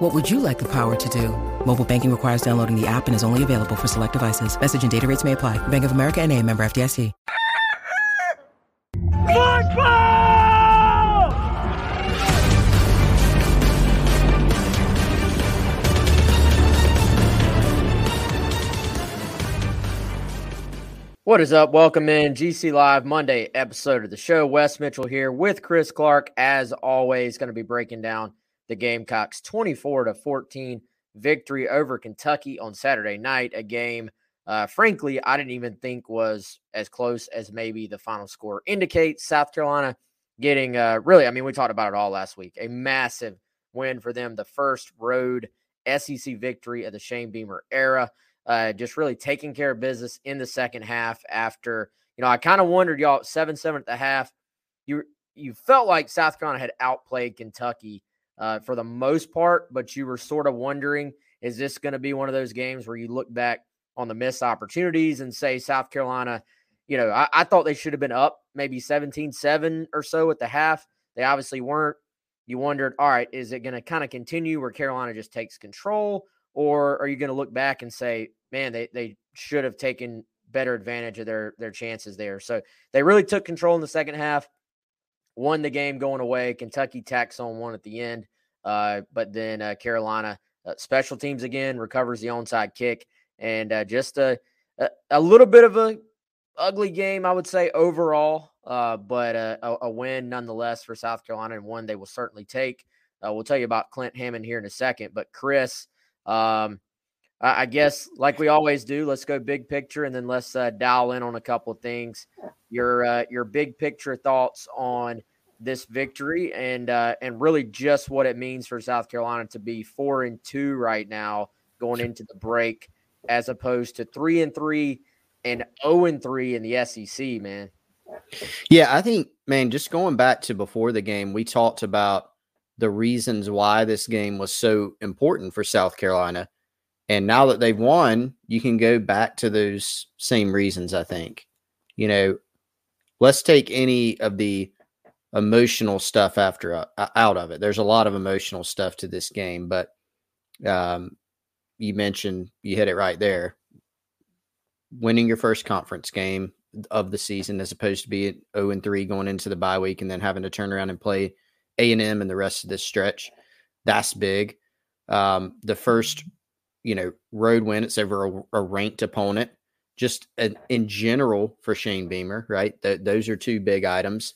What would you like the power to do? Mobile banking requires downloading the app and is only available for select devices. Message and data rates may apply. Bank of America and a member FDIC. Football! What is up? Welcome in GC Live Monday episode of the show. Wes Mitchell here with Chris Clark, as always, going to be breaking down the Gamecocks 24 to 14 victory over Kentucky on Saturday night. A game, uh, frankly, I didn't even think was as close as maybe the final score indicates. South Carolina getting uh, really, I mean, we talked about it all last week. A massive win for them, the first road SEC victory of the Shane Beamer era. Uh, just really taking care of business in the second half. After you know, I kind of wondered, y'all, seven seven at the half. You you felt like South Carolina had outplayed Kentucky uh, for the most part, but you were sort of wondering, is this going to be one of those games where you look back on the missed opportunities and say South Carolina, you know, I, I thought they should have been up maybe 17 7 or so at the half. They obviously weren't. You wondered, all right, is it going to kind of continue where Carolina just takes control? Or are you going to look back and say, man, they, they should have taken better advantage of their their chances there. So they really took control in the second half, won the game going away. Kentucky tacks on one at the end, uh, but then uh, Carolina uh, special teams again recovers the onside kick, and uh, just a, a, a little bit of a ugly game, I would say overall, uh, but a, a, win nonetheless for South Carolina and one they will certainly take. Uh, we'll tell you about Clint Hammond here in a second, but Chris. Um, I guess, like we always do, let's go big picture and then let's uh, dial in on a couple of things. Your uh, your big picture thoughts on this victory and uh, and really just what it means for South Carolina to be four and two right now going into the break, as opposed to three and three and zero and three in the SEC. Man. Yeah, I think, man, just going back to before the game, we talked about the reasons why this game was so important for South Carolina and now that they've won, you can go back to those same reasons, I think. You know, let's take any of the emotional stuff after uh, out of it. There's a lot of emotional stuff to this game, but um, you mentioned you hit it right there. Winning your first conference game of the season, as opposed to be 0 and 3 going into the bye week and then having to turn around and play A and M and the rest of this stretch, that's big. Um, the first you know, road win. It's over a, a ranked opponent. Just a, in general for Shane Beamer, right? Th- those are two big items.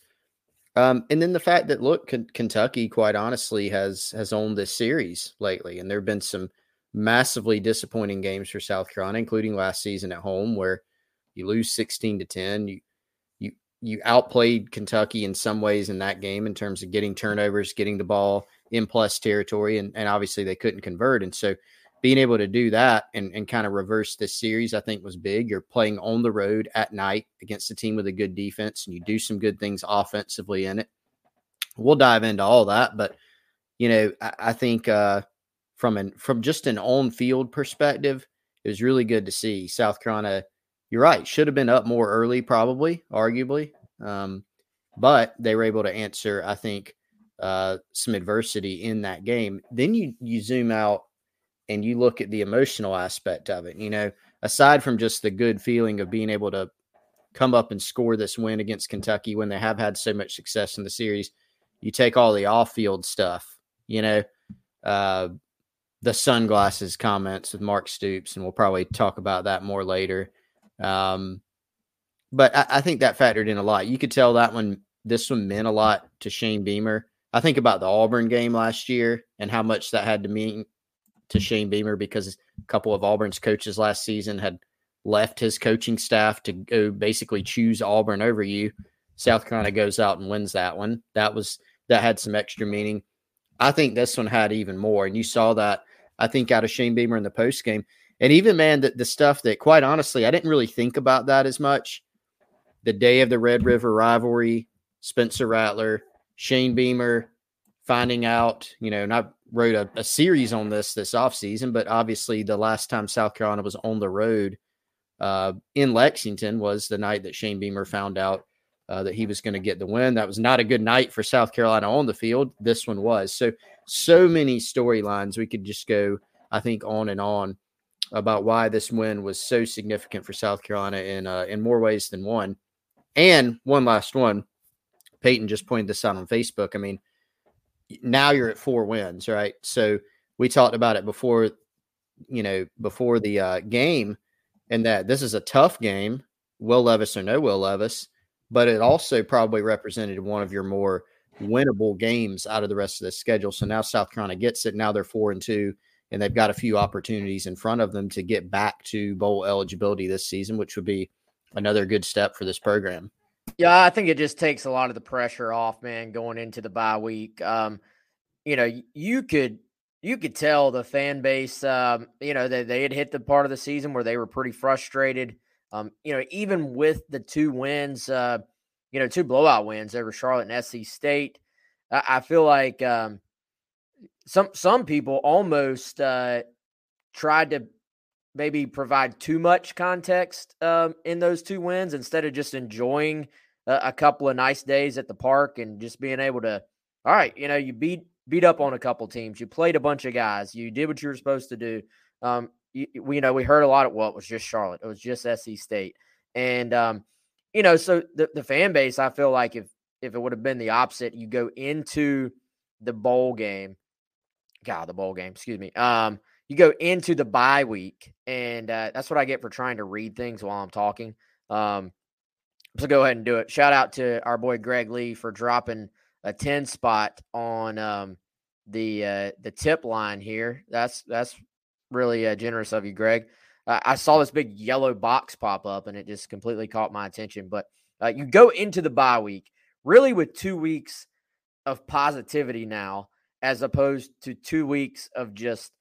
Um, and then the fact that look, K- Kentucky, quite honestly, has has owned this series lately, and there have been some massively disappointing games for South Carolina, including last season at home, where you lose sixteen to ten. You you you outplayed Kentucky in some ways in that game in terms of getting turnovers, getting the ball in plus territory, and and obviously they couldn't convert. And so being able to do that and, and kind of reverse this series, I think was big. You're playing on the road at night against a team with a good defense, and you do some good things offensively in it. We'll dive into all that, but you know, I, I think uh, from an from just an on field perspective, it was really good to see South Carolina. You're right, should have been up more early, probably, arguably, um, but they were able to answer. I think uh, some adversity in that game. Then you you zoom out and you look at the emotional aspect of it, you know, aside from just the good feeling of being able to come up and score this win against Kentucky when they have had so much success in the series, you take all the off field stuff, you know, uh, the sunglasses comments with Mark Stoops, and we'll probably talk about that more later. Um, but I, I think that factored in a lot. You could tell that one, this one meant a lot to Shane Beamer. I think about the Auburn game last year and how much that had to mean to Shane Beamer because a couple of Auburn's coaches last season had left his coaching staff to go basically choose Auburn over you. South Carolina goes out and wins that one. That was that had some extra meaning. I think this one had even more, and you saw that. I think out of Shane Beamer in the post game, and even man, the, the stuff that quite honestly I didn't really think about that as much. the day of the Red River rivalry, Spencer Rattler, Shane Beamer finding out, you know, I wrote a, a series on this this offseason, but obviously the last time South Carolina was on the road uh, in Lexington was the night that Shane Beamer found out uh, that he was going to get the win. That was not a good night for South Carolina on the field. This one was. So, so many storylines. We could just go, I think, on and on about why this win was so significant for South Carolina in uh, in more ways than one. And one last one, Peyton just pointed this out on Facebook. I mean, now you're at four wins, right? So we talked about it before, you know, before the uh, game, and that this is a tough game, Will Levis or no Will Levis, but it also probably represented one of your more winnable games out of the rest of the schedule. So now South Carolina gets it. Now they're four and two, and they've got a few opportunities in front of them to get back to bowl eligibility this season, which would be another good step for this program. Yeah, I think it just takes a lot of the pressure off, man, going into the bye week. Um, you know, you could you could tell the fan base, um, you know, that they, they had hit the part of the season where they were pretty frustrated. Um, you know, even with the two wins, uh, you know, two blowout wins over Charlotte and SC State, I, I feel like um, some some people almost uh, tried to maybe provide too much context um, in those two wins instead of just enjoying a, couple of nice days at the park and just being able to, all right, you know, you beat beat up on a couple teams, you played a bunch of guys, you did what you were supposed to do. Um, you, we you know we heard a lot of well, it was just Charlotte, it was just SC State, and um, you know, so the the fan base, I feel like if if it would have been the opposite, you go into the bowl game, God, the bowl game, excuse me, um you go into the bye week, and uh, that's what I get for trying to read things while I'm talking. Um, so go ahead and do it. Shout out to our boy Greg Lee for dropping a 10 spot on um, the uh, the tip line here. That's that's really uh, generous of you, Greg. Uh, I saw this big yellow box pop up, and it just completely caught my attention. But uh, you go into the bye week really with two weeks of positivity now, as opposed to two weeks of just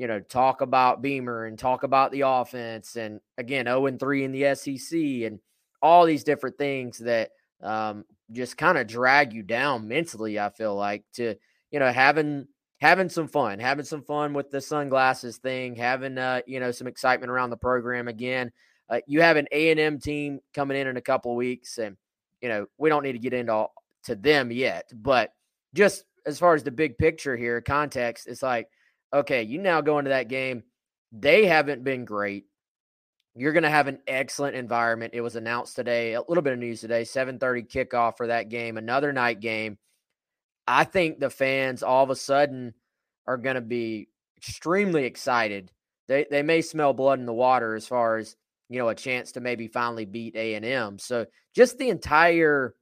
you know, talk about Beamer and talk about the offense and again, 0 and 3 in the SEC and all these different things that um, just kind of drag you down mentally. I feel like to, you know, having having some fun, having some fun with the sunglasses thing, having uh, you know, some excitement around the program again. Uh, you have an A and M team coming in in a couple weeks, and you know we don't need to get into all, to them yet, but just as far as the big picture here, context, it's like okay, you now go into that game. They haven't been great. You're going to have an excellent environment. It was announced today, a little bit of news today, 7:30 kickoff for that game, another night game. I think the fans all of a sudden are going to be extremely excited. They they may smell blood in the water as far as, you know, a chance to maybe finally beat A&M. So, just the entire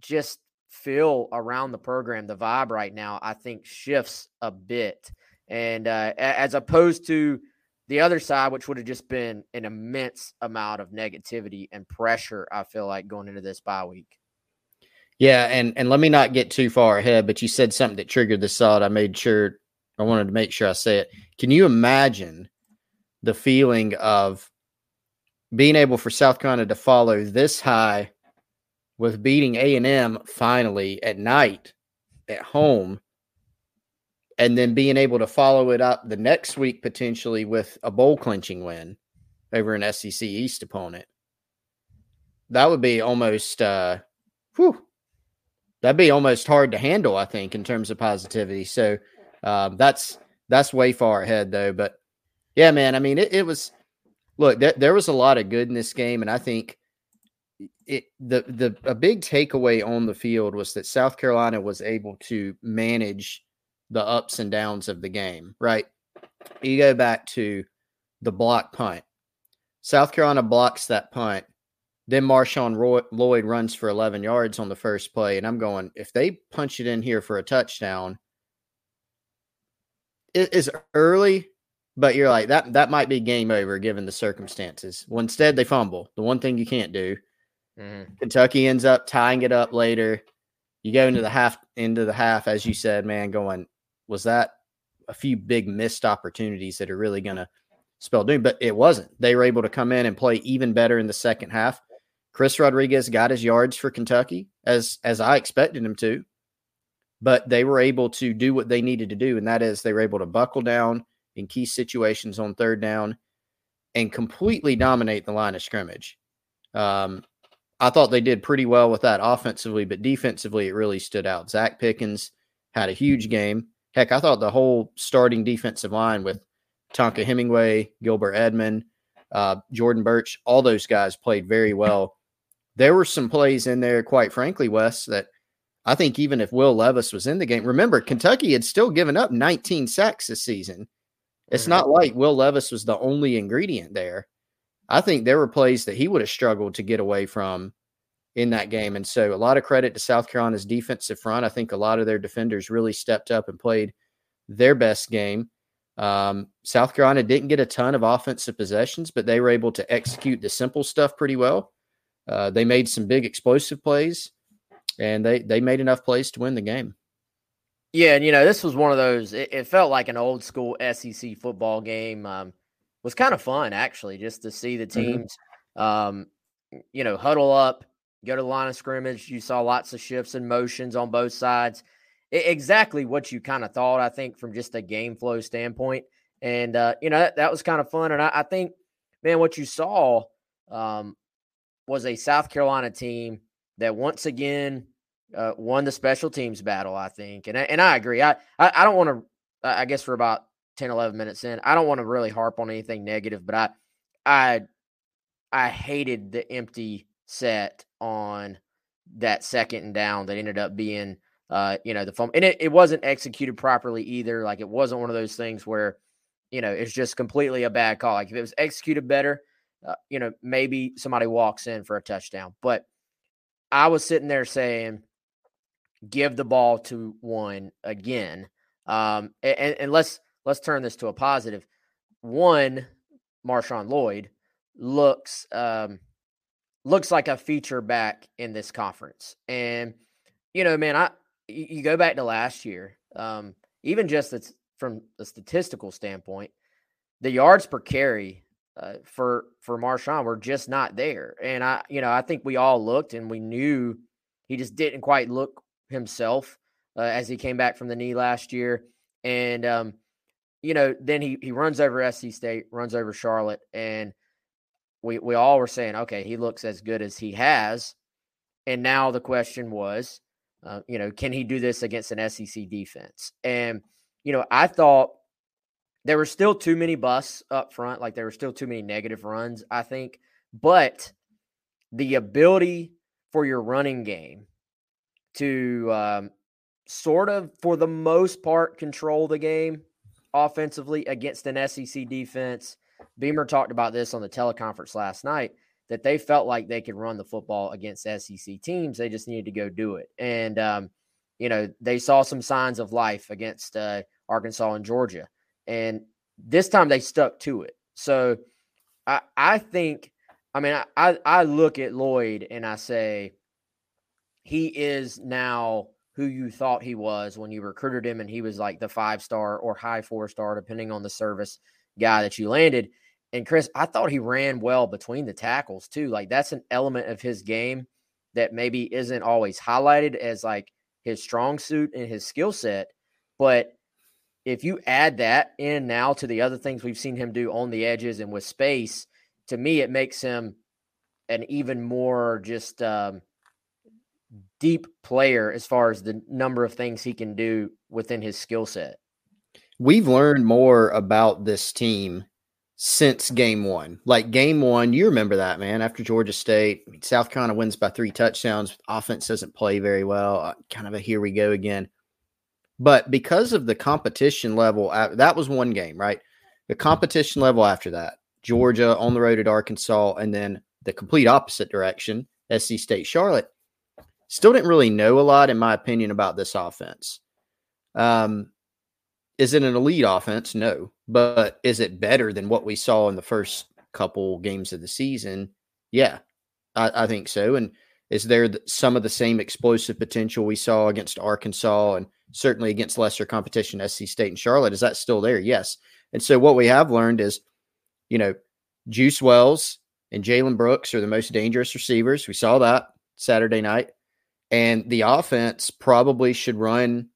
just feel around the program, the vibe right now, I think shifts a bit. And uh, as opposed to the other side, which would have just been an immense amount of negativity and pressure, I feel like going into this bye week. Yeah, and and let me not get too far ahead, but you said something that triggered this thought. I made sure I wanted to make sure I say it. Can you imagine the feeling of being able for South Carolina to follow this high with beating A and M finally at night at home and then being able to follow it up the next week potentially with a bowl clinching win over an SEC East opponent. That would be almost uh whew, that'd be almost hard to handle, I think, in terms of positivity. So um, that's that's way far ahead though. But yeah, man, I mean it, it was look, th- there was a lot of good in this game, and I think it the the a big takeaway on the field was that South Carolina was able to manage the ups and downs of the game, right? You go back to the block punt. South Carolina blocks that punt. Then Marshawn Roy- Lloyd runs for 11 yards on the first play. And I'm going, if they punch it in here for a touchdown, it is early, but you're like, that, that might be game over given the circumstances. Well, instead, they fumble. The one thing you can't do. Mm-hmm. Kentucky ends up tying it up later. You go into the half, into the half, as you said, man, going, was that a few big missed opportunities that are really going to spell doom? But it wasn't. They were able to come in and play even better in the second half. Chris Rodriguez got his yards for Kentucky as as I expected him to, but they were able to do what they needed to do, and that is they were able to buckle down in key situations on third down and completely dominate the line of scrimmage. Um, I thought they did pretty well with that offensively, but defensively, it really stood out. Zach Pickens had a huge game. Heck, I thought the whole starting defensive line with Tonka Hemingway, Gilbert Edmond, uh, Jordan Burch, all those guys played very well. There were some plays in there, quite frankly, Wes, that I think even if Will Levis was in the game, remember, Kentucky had still given up 19 sacks this season. It's mm-hmm. not like Will Levis was the only ingredient there. I think there were plays that he would have struggled to get away from in that game. And so a lot of credit to South Carolina's defensive front. I think a lot of their defenders really stepped up and played their best game. Um, South Carolina didn't get a ton of offensive possessions, but they were able to execute the simple stuff pretty well. Uh, they made some big explosive plays, and they they made enough plays to win the game. Yeah, and you know this was one of those. It, it felt like an old school SEC football game. Um, was kind of fun actually, just to see the mm-hmm. teams, mm-hmm. um, you know, huddle up, go to the line of scrimmage. You saw lots of shifts and motions on both sides. It, exactly what you kind of thought, I think, from just a game flow standpoint. And uh, you know that, that was kind of fun. And I, I think, man, what you saw um, was a South Carolina team that once again uh, won the special teams battle. I think, and and I agree. I I, I don't want to. I guess for about 10, 11 minutes in, I don't want to really harp on anything negative, but I I I hated the empty set on that second and down that ended up being uh, you know, the foam and it, it wasn't executed properly either. Like it wasn't one of those things where, you know, it's just completely a bad call. Like if it was executed better, uh, you know, maybe somebody walks in for a touchdown. But I was sitting there saying, give the ball to one again. Um, and, and let's let's turn this to a positive. One, Marshawn Lloyd looks um, looks like a feature back in this conference. And, you know, man, I you go back to last year, um, even just it's from a statistical standpoint, the yards per carry uh, for for Marshawn were just not there. And I, you know, I think we all looked and we knew he just didn't quite look himself uh, as he came back from the knee last year. And um, you know, then he he runs over SC State, runs over Charlotte, and we we all were saying, okay, he looks as good as he has. And now the question was, uh, you know, can he do this against an SEC defense? And you know, I thought there were still too many busts up front, like there were still too many negative runs. I think, but the ability for your running game to um, sort of, for the most part, control the game offensively against an SEC defense Beamer talked about this on the teleconference last night that they felt like they could run the football against SEC teams. They just needed to go do it. And, um, you know, they saw some signs of life against uh, Arkansas and Georgia. And this time they stuck to it. So I, I think, I mean, I, I look at Lloyd and I say, he is now who you thought he was when you recruited him and he was like the five star or high four star, depending on the service guy that you landed. And Chris, I thought he ran well between the tackles too. Like that's an element of his game that maybe isn't always highlighted as like his strong suit and his skill set. But if you add that in now to the other things we've seen him do on the edges and with space, to me, it makes him an even more just um, deep player as far as the number of things he can do within his skill set. We've learned more about this team since game one. Like game one, you remember that, man. After Georgia State, I mean, South Carolina wins by three touchdowns. Offense doesn't play very well. Uh, kind of a here we go again. But because of the competition level, that was one game, right? The competition level after that, Georgia on the road at Arkansas, and then the complete opposite direction, SC State Charlotte. Still didn't really know a lot, in my opinion, about this offense. Um, is it an elite offense? No. But is it better than what we saw in the first couple games of the season? Yeah, I, I think so. And is there some of the same explosive potential we saw against Arkansas and certainly against lesser competition, SC State and Charlotte? Is that still there? Yes. And so what we have learned is, you know, Juice Wells and Jalen Brooks are the most dangerous receivers. We saw that Saturday night. And the offense probably should run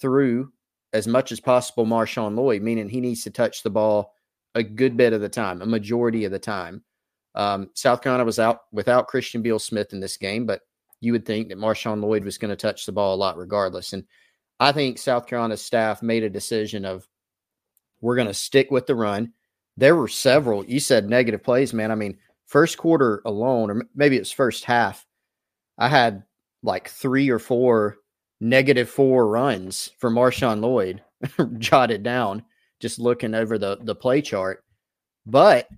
through as much as possible Marshawn Lloyd, meaning he needs to touch the ball a good bit of the time, a majority of the time. Um, South Carolina was out without Christian Beal Smith in this game, but you would think that Marshawn Lloyd was going to touch the ball a lot regardless. And I think South Carolina's staff made a decision of we're going to stick with the run. There were several, you said negative plays, man. I mean, first quarter alone, or maybe it's first half, I had like three or four negative four runs for Marshawn Lloyd jotted down, just looking over the the play chart. But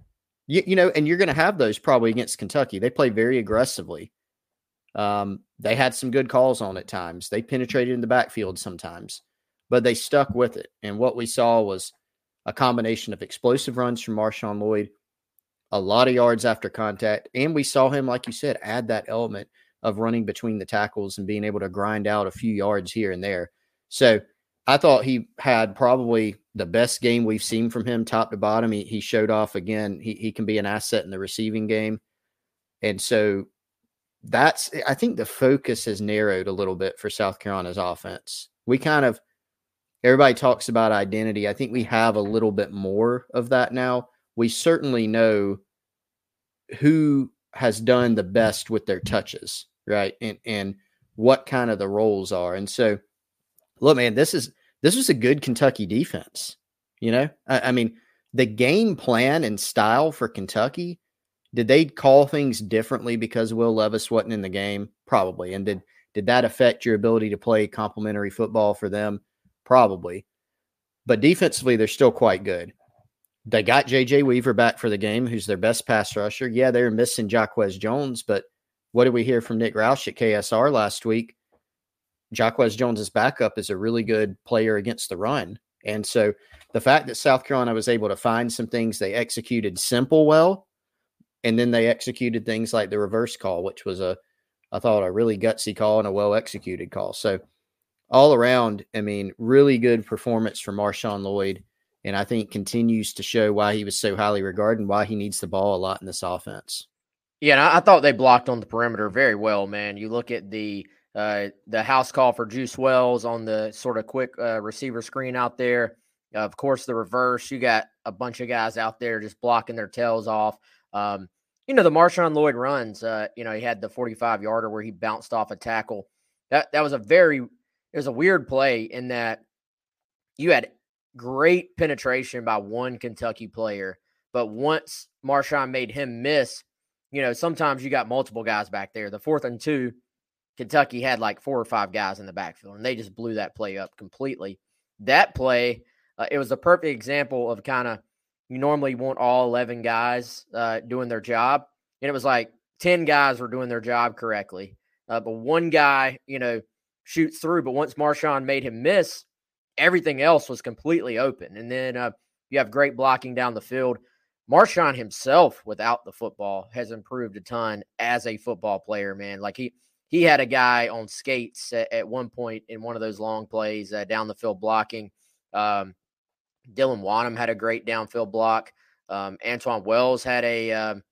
you, you know, and you're going to have those probably against Kentucky. They play very aggressively. Um, they had some good calls on at times. They penetrated in the backfield sometimes, but they stuck with it. And what we saw was a combination of explosive runs from Marshawn Lloyd, a lot of yards after contact, and we saw him, like you said, add that element of running between the tackles and being able to grind out a few yards here and there. So I thought he had probably the best game we've seen from him top to bottom. He, he showed off again. He, he can be an asset in the receiving game. And so that's, I think the focus has narrowed a little bit for South Carolina's offense. We kind of, everybody talks about identity. I think we have a little bit more of that now. We certainly know who has done the best with their touches right? And and what kind of the roles are. And so, look, man, this is this was a good Kentucky defense. You know, I, I mean, the game plan and style for Kentucky. Did they call things differently because Will Levis wasn't in the game? Probably. And did did that affect your ability to play complementary football for them? Probably. But defensively, they're still quite good. They got JJ Weaver back for the game, who's their best pass rusher. Yeah, they're missing Jacquez Jones, but what did we hear from Nick Roush at KSR last week? Jacquez Jones's backup is a really good player against the run. And so the fact that South Carolina was able to find some things they executed simple well, and then they executed things like the reverse call, which was a, I thought, a really gutsy call and a well executed call. So all around, I mean, really good performance from Marshawn Lloyd. And I think continues to show why he was so highly regarded and why he needs the ball a lot in this offense. Yeah, I, thought they blocked on the perimeter very well, man. You look at the uh, the house call for Juice Wells on the sort of quick uh, receiver screen out there. Of course, the reverse. You got a bunch of guys out there just blocking their tails off. Um, you know, the Marshawn Lloyd runs. Uh, you know, he had the 45 yarder where he bounced off a tackle. That that was a very it was a weird play in that you had great penetration by one Kentucky player, but once Marshawn made him miss, you know, sometimes you got multiple guys back there. The fourth and two, Kentucky had like four or five guys in the backfield, and they just blew that play up completely. That play, uh, it was a perfect example of kind of you normally want all 11 guys uh, doing their job. And it was like 10 guys were doing their job correctly. Uh, but one guy, you know, shoots through. But once Marshawn made him miss, everything else was completely open. And then uh, you have great blocking down the field. Marshawn himself, without the football, has improved a ton as a football player. Man, like he he had a guy on skates at, at one point in one of those long plays uh, down the field blocking. Um, Dylan Wonnum had a great downfield block. Um, Antwane Wells had a um,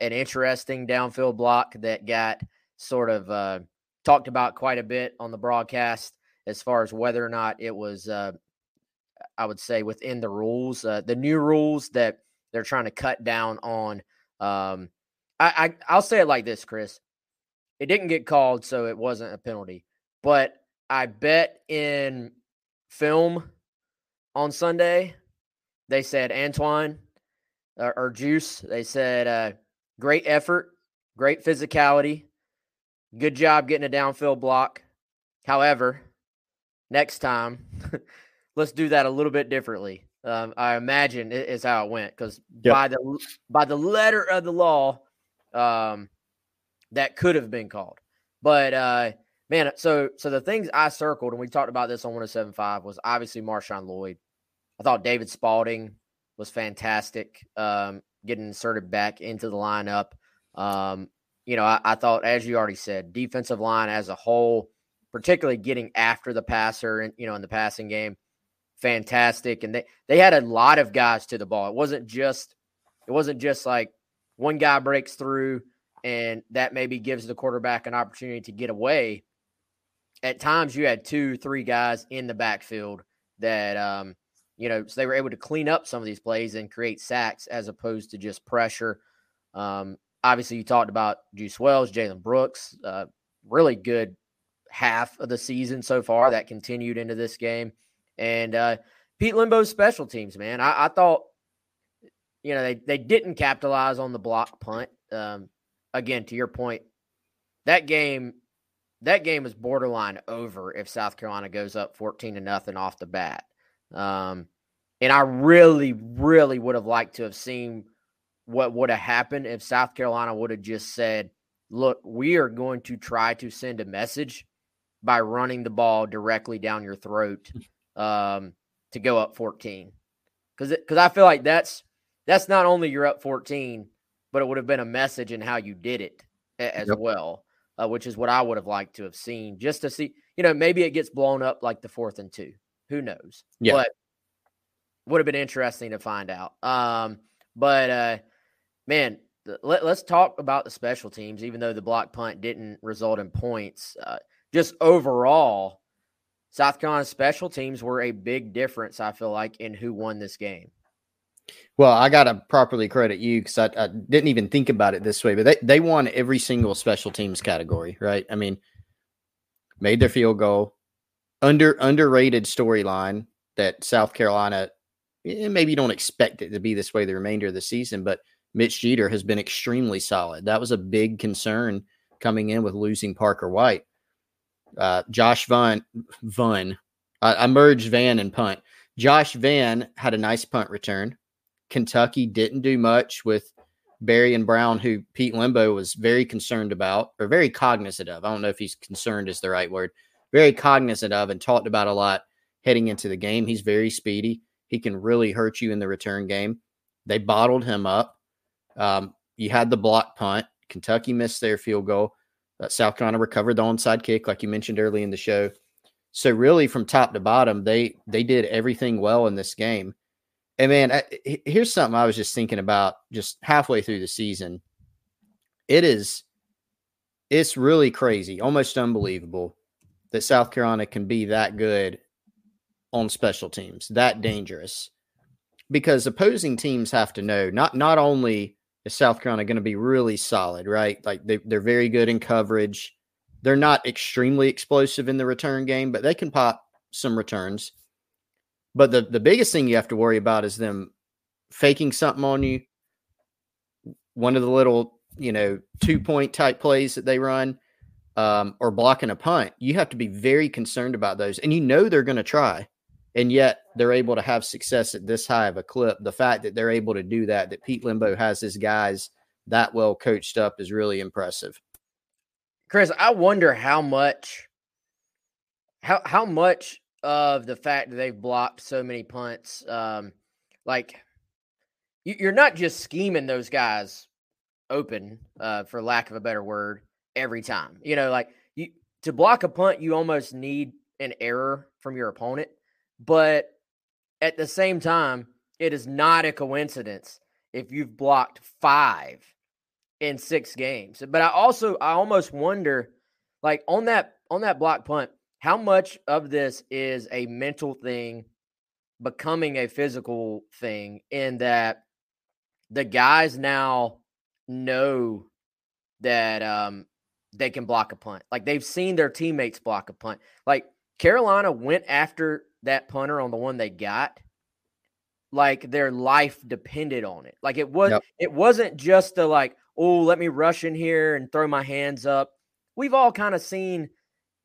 an interesting downfield block that got sort of uh, talked about quite a bit on the broadcast as far as whether or not it was, uh, I would say, within the rules, uh, the new rules that they're trying to cut down on. Um, I, I will say it like this, Chris. It didn't get called, so it wasn't a penalty. But I bet in film on Sunday, they said Antwane or, or Juice. They said uh, great effort, great physicality, good job getting a downfield block. However, next time, let's do that a little bit differently. Um, I imagine is how it went because yep. by the by the letter of the law, um, that could have been called. But uh, man, so so the things I circled and we talked about this on 107.5 was obviously Marshawn Lloyd. I thought David Spaulding was fantastic, um, getting inserted back into the lineup. Um, you know, I, I thought, as you already said, defensive line as a whole, particularly getting after the passer and you know in the passing game fantastic. And they, they had a lot of guys to the ball. It wasn't just, it wasn't just like one guy breaks through and that maybe gives the quarterback an opportunity to get away. At times, you had two, three guys in the backfield that, um, you know, so they were able to clean up some of these plays and create sacks as opposed to just pressure. Um, obviously, you talked about Juice Wells, Jalen Brooks, uh, really good half of the season so far that continued into this game. And uh, Pete Lembo's special teams, man. I, I, thought, you know, they, they didn't capitalize on the block punt. Um, again, to your point, that game that game is borderline over if South Carolina goes up 14 to nothing off the bat. Um, and I really, really would have liked to have seen what would have happened if South Carolina would have just said, look, we are going to try to send a message by running the ball directly down your throat um, to go up 14. Because because I feel like that's that's not only you're up 14, but it would have been a message in how you did it as yep. well, uh, which is what I would have liked to have seen just to see. You know, maybe it gets blown up like the fourth and two. Who knows? Yeah. But would have been interesting to find out. Um, but uh, man, let, us talk about the special teams. Even though the block punt didn't result in points, uh, just overall, South Carolina special teams were a big difference. I feel like in who won this game. Well, I got to properly credit you because I, I, didn't even think about it this way, but they, they won every single special teams category, right? I mean, made their field goal, under underrated storyline that South Carolina eh, maybe you don't expect it to be this way the remainder of the season, but Mitch Jeter has been extremely solid. That was a big concern coming in with losing Parker White. Uh, Josh Vaughn, Vaughn, I, I merged Van and punt. Josh Vann had a nice punt return. Kentucky didn't do much with Barion Brown, who Pete Lembo was very concerned about or very cognizant of. I don't know if he's concerned is the right word, very cognizant of and talked about a lot heading into the game. He's very speedy. He can really hurt you in the return game. They bottled him up. Um, you had the block punt. Kentucky missed their field goal. Uh, South Carolina recovered the onside kick, like you mentioned early in the show. So really, from top to bottom, they they did everything well in this game. And man, I, here's something I was just thinking about just halfway through the season. It is, it's really crazy, almost unbelievable that South Carolina can be that good on special teams, that dangerous. Because opposing teams have to know not not only is South Carolina going to be really solid, right? Like they, they're very good in coverage. They're not extremely explosive in the return game, but they can pop some returns. But the, the biggest thing you have to worry about is them faking something on you. One of the little, you know, two point type plays that they run um, or blocking a punt. You have to be very concerned about those. And you know they're going to try. And yet they're able to have success at this high of a clip. The fact that they're able to do that, that Pete Lembo has his guys that well coached up is really impressive. Chris, I wonder how much how how much of the fact that they've blocked so many punts. Um, like you, are not just scheming those guys open, uh, for lack of a better word, every time. You know, like you to block a punt, you almost need an error from your opponent, but at the same time, it is not a coincidence if you've blocked five in six games. But I also I almost wonder, like on that on that block punt, how much of this is a mental thing becoming a physical thing in that the guys now know that um, they can block a punt. Like they've seen their teammates block a punt. Like Carolina went after that punter on the one they got like their life depended on it. Like it was yep. it wasn't just the like, oh, let me rush in here and throw my hands up. We've all kind of seen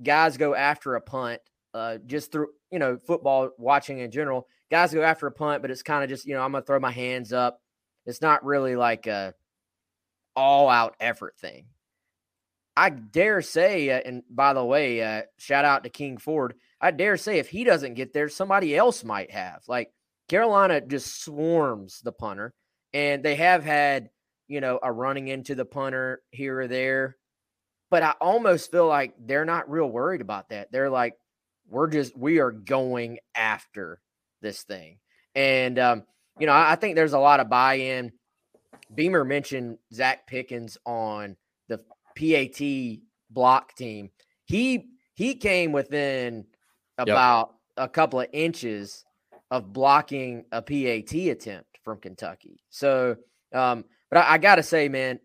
guys go after a punt, uh, just through you know football watching in general. Guys go after a punt, but it's kind of just you know I'm gonna throw my hands up. It's not really like a all out effort thing. I dare say, uh, and by the way, uh, shout out to King Ford. I dare say if he doesn't get there, somebody else might have. Like Carolina just swarms the punter, and they have had you know a running into the punter here or there. But I almost feel like they're not real worried about that. They're like, we're just, we are going after this thing. And, um, you know, I, I think there's a lot of buy in Beamer mentioned Zach Pickens on the PAT block team. He he came within about yep. a couple of inches of blocking a PAT attempt from Kentucky. So, um, but I, I got to say, man,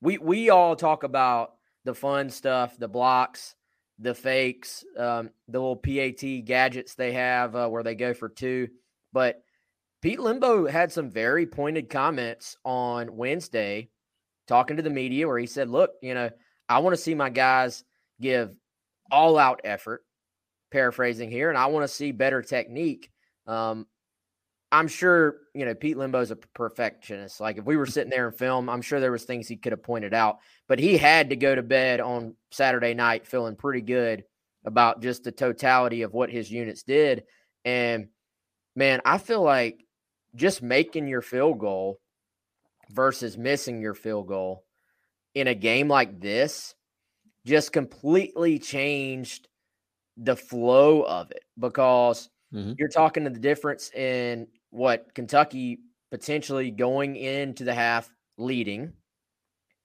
we we all talk about the fun stuff, the blocks, the fakes, um, the little PAT gadgets they have uh, where they go for two. But Pete Lembo had some very pointed comments on Wednesday talking to the media where he said, Look, you know, I want to see my guys give all out effort, paraphrasing here, and I want to see better technique. Um, I'm sure, you know, Pete Lembo's a perfectionist. Like if we were sitting there and film, I'm sure there was things he could have pointed out, but he had to go to bed on Saturday night feeling pretty good about just the totality of what his units did. And man, I feel like just making your field goal versus missing your field goal in a game like this just completely changed the flow of it because mm-hmm. you're talking to the difference in what Kentucky potentially going into the half leading.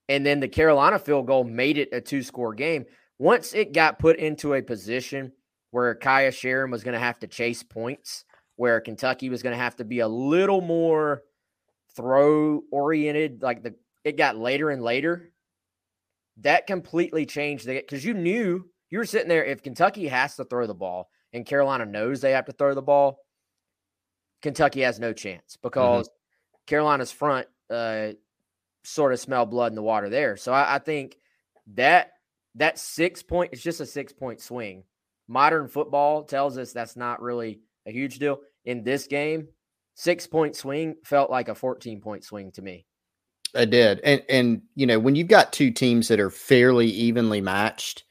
And then the Carolina field goal made it a two score game. Once it got put into a position where Kaya Sharon was going to have to chase points, where Kentucky was going to have to be a little more throw oriented, like the it got later and later. That completely changed the because you knew you were sitting there. If Kentucky has to throw the ball and Carolina knows they have to throw the ball, Kentucky has no chance mm-hmm. because mm-hmm. Carolina's front uh, sort of smell blood in the water there. So I, I think that that six point is just a six point swing. Modern football tells us that's not really a huge deal. In this game, six point swing felt like a 14 point swing to me. I did. And and you know, when you've got two teams that are fairly evenly matched,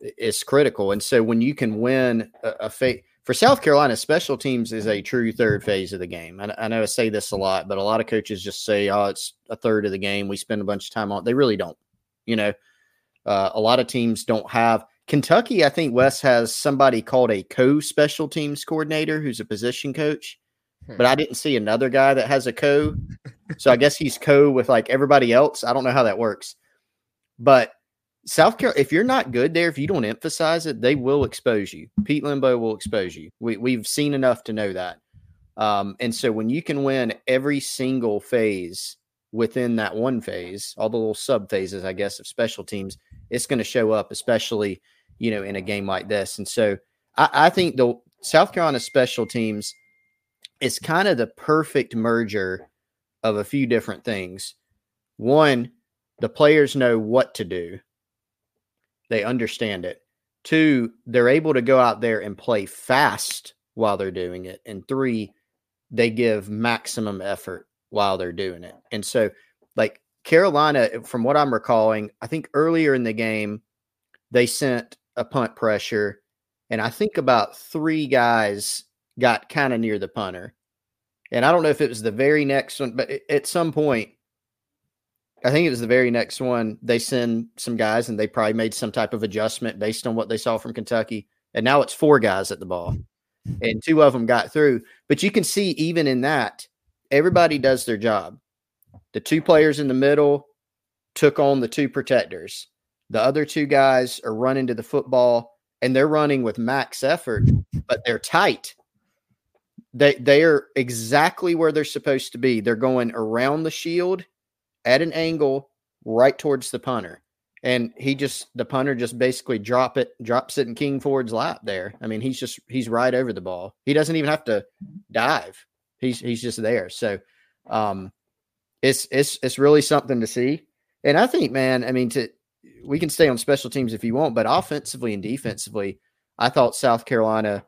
it's critical. And so when you can win a, a for South Carolina, special teams is a true third phase of the game. I, I, know I say this a lot, but a lot of coaches just say, "Oh, it's a third of the game. We spend a bunch of time on." They really don't. You know, uh, a lot of teams don't have. Kentucky, I think Wes has somebody called a co-special teams coordinator who's a position coach, but I didn't see another guy that has a co. so I guess he's co with like everybody else. I don't know how that works, but South Carolina, if you're not good there, if you don't emphasize it, they will expose you. Pete Lembo will expose you. We, we've seen enough to know that. Um, and so when you can win every single phase within that one phase, all the little sub phases, I guess, of special teams, it's going to show up, especially, you know, in a game like this. And so I, I think the South Carolina special teams is kind of the perfect merger of a few different things. One, the players know what to do they understand it. Two, they're able to go out there and play fast while they're doing it. And three, they give maximum effort while they're doing it. And so, like Carolina, uh, from what I'm recalling, I think earlier in the game, they sent a punt pressure, and I think about three guys got kind of near the punter. And I don't know if it was the very next one, but at some point, I think it was the very next one. They send some guys, and they probably made some type of adjustment based on what they saw from Kentucky. And now it's four guys at the ball, and two of them got through. But you can see even in that, everybody does their job. The two players in the middle took on the two protectors. The other two guys are running to the football, and they're running with max effort, but they're tight. They they are exactly where they're supposed to be. They're going around the shield at an angle right towards the punter. And he just the punter just basically drop it, drops it in King Ford's lap there. I mean, he's just he's right over the ball. He doesn't even have to dive. He's he's just there. So um it's it's it's really something to see. And I think, man, I mean, to we can stay on special teams if you want, but offensively and defensively, I thought South Carolina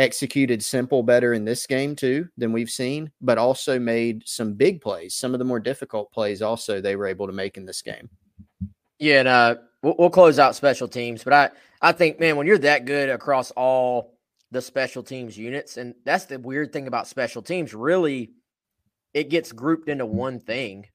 executed simple better in this game too than we've seen, but also made some big plays. Some of the more difficult plays also they were able to make in this game. Yeah, and uh, we'll, we'll close out special teams, but I I think man, when you're that good across all the special teams units, and that's the weird thing about special teams, really, it gets grouped into one thing,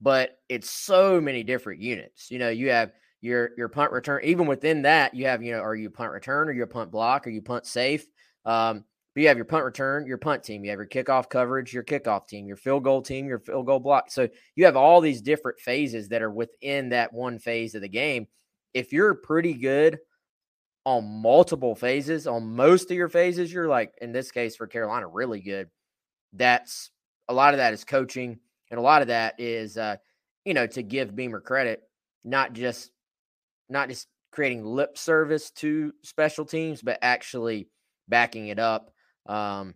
but it's so many different units. You know, you have your your punt return. Even within that, you have you know, are you punt return, or you a punt block, or you punt safe? Um, But you have your punt return, your punt team, you have your kickoff coverage, your kickoff team, your field goal team, your field goal block. So you have all these different phases that are within that one phase of the game. If you're pretty good on multiple phases, on most of your phases, you're like, in this case for Carolina, really good. That's a lot of that is coaching, and a lot of that is, uh, you know, to give Beamer credit, not just not just creating lip service to special teams, but actually backing it up. Um,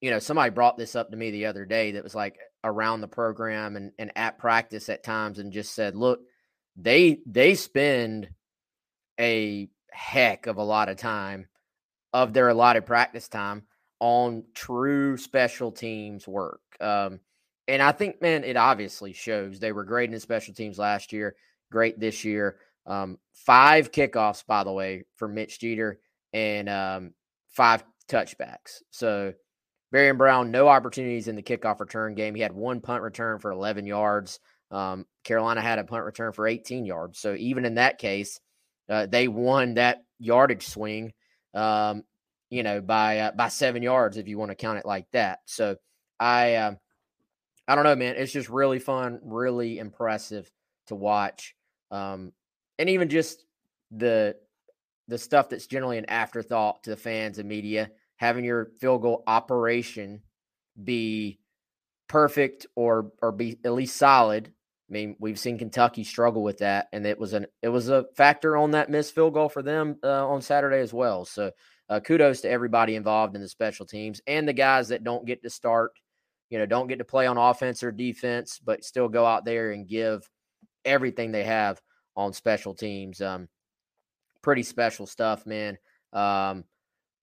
you know, somebody brought this up to me the other day that was like around the program and, and at practice at times and just said, look, they they spend a heck of a lot of time of their allotted practice time on true special teams work. Um, and I think, man, it obviously shows they were great in special teams last year, great this year. Um, five kickoffs, by the way, for Mitch Jeter, and um, five touchbacks. So Barion Brown, no opportunities in the kickoff return game. He had one punt return for 11 yards. Um, Carolina had a punt return for 18 yards. So even in that case, uh, they won that yardage swing, um, you know, by uh, by seven yards if you want to count it like that. So I, uh, I don't know, man. It's just really fun, really impressive to watch, um, and even just the the stuff that's generally an afterthought to the fans and media. Having your field goal operation be perfect or or be at least solid I mean, we've seen Kentucky struggle with that, and it was an it was a factor on that missed field goal for them uh, on Saturday as well. So, uh, kudos to everybody involved in the special teams and the guys that don't get to start, you know, don't get to play on offense or defense, but still go out there and give everything they have on special teams. Um, pretty special stuff, man. Um,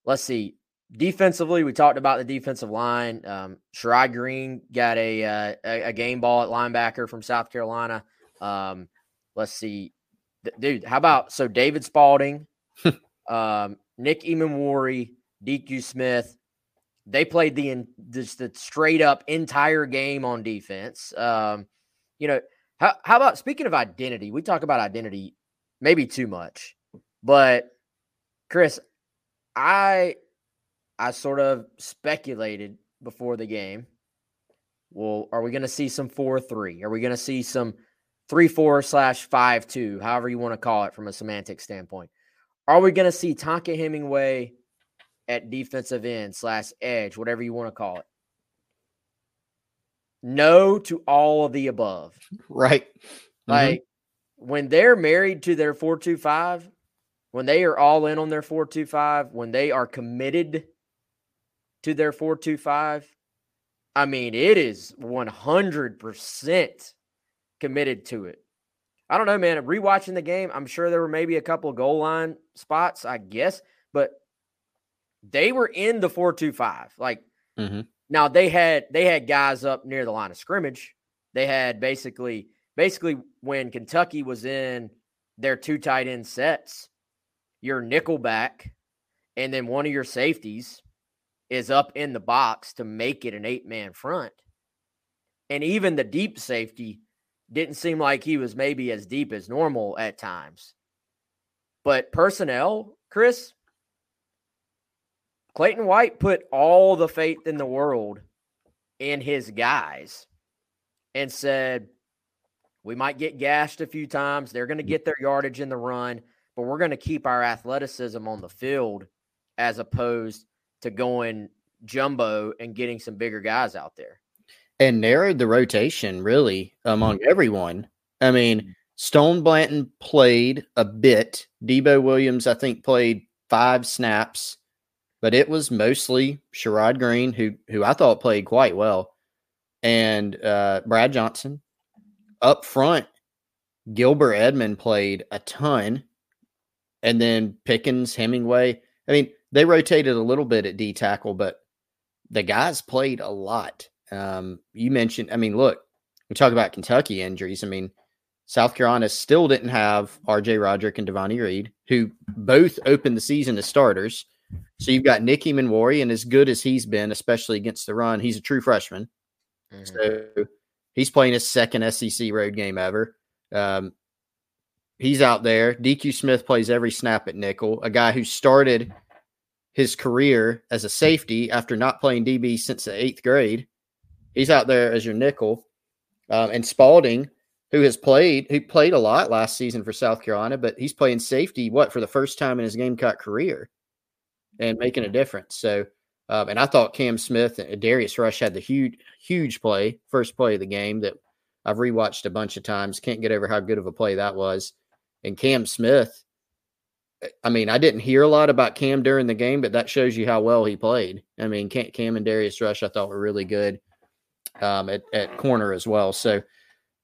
let's see. Defensively, we talked about the defensive line. Um, Sherrod Green got a, uh, a, a game ball at linebacker from South Carolina. Um, let's see, dude. How about so David Spaulding, um, Nick Emmanwori, DQ Smith. They played the in, just the straight up entire game on defense. Um, you know, how how about speaking of identity? We talk about identity maybe too much, but Chris, I I sort of speculated before the game. Well, are we going to see some 4 3? Are we going to see some 3 4 slash 5 2, however you want to call it from a semantic standpoint? Are we going to see Tonka Hemingway at defensive end slash edge, whatever you want to call it? No to all of the above. Right. Mm-hmm. Like when they're married to their 425, when they are all in on their 425, when they are committed to their 425, I mean, it is 100% committed to it. I don't know, man. Rewatching the game, I'm sure there were maybe a couple goal line spots, I guess, but they were in the 425. Like mm-hmm. now they had they had guys up near the line of scrimmage. They had basically basically when Kentucky was in their two tight end sets, your nickel back and then one of your safeties is up in the box to make it an eight man front. And even the deep safety didn't seem like he was maybe as deep as normal at times. But personnel, Chris, Clayton White put all the faith in the world in his guys and said, We might get gashed a few times. They're going to get their yardage in the run, but we're going to keep our athleticism on the field as opposed to going jumbo and getting some bigger guys out there. And narrowed the rotation really among mm-hmm. everyone. I mean, mm-hmm. Stone Blanton played a bit. Debo Williams, I think, played five snaps, but it was mostly Sherrod Green, who who I thought played quite well, and uh, Brad Johnson. Up front, Gilbert Edmond played a ton, and then Pickens, Hemingway. I mean, they rotated a little bit at D tackle, but the guys played a lot. Um, you mentioned, I mean, look, we talk about Kentucky injuries. I mean, South Carolina still didn't have RJ Roderick and Devonni Reed, who both opened the season as starters. So you've got Nick Emmanwori, and as good as he's been, especially against the run, he's a true freshman. Mm-hmm. So he's playing his second SEC road game ever. Um, he's out there. DQ Smith plays every snap at nickel, a guy who started – his career as a safety after not playing DB since the eighth grade. He's out there as your nickel. Um, and Spaulding, who has played, he played a lot last season for South Carolina, but he's playing safety, what, for the first time in his Gamecock career and making a difference. So, um, and I thought Cam Smith and Darius Rush had the huge, huge play, first play of the game that I've rewatched a bunch of times. Can't get over how good of a play that was. And Cam Smith, I mean, I didn't hear a lot about Cam during the game, but that shows you how well he played. I mean, Cam and Darius Rush, I thought were really good um, at, at corner as well. So,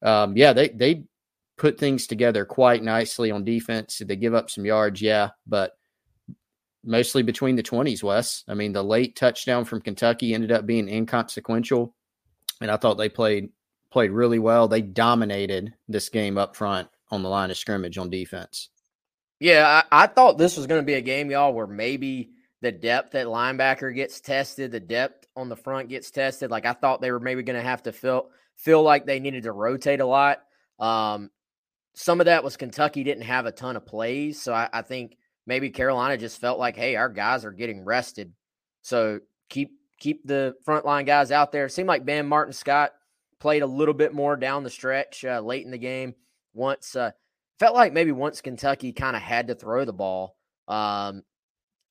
um, yeah, they they put things together quite nicely on defense. They give up some yards, yeah, but mostly between the twenties. Wes, I mean, the late touchdown from Kentucky ended up being inconsequential, and I thought they played played really well. They dominated this game up front on the line of scrimmage on defense. Yeah, I, I thought this was going to be a game, y'all, where maybe the depth at linebacker gets tested, the depth on the front gets tested. Like I thought they were maybe going to have to feel feel like they needed to rotate a lot. Um, some of that was Kentucky didn't have a ton of plays, so I, I think maybe Carolina just felt like, hey, our guys are getting rested, so keep keep the frontline guys out there. It seemed like Bam Martin Scott played a little bit more down the stretch uh, late in the game. Once uh, felt like maybe once Kentucky kind of had to throw the ball. Um,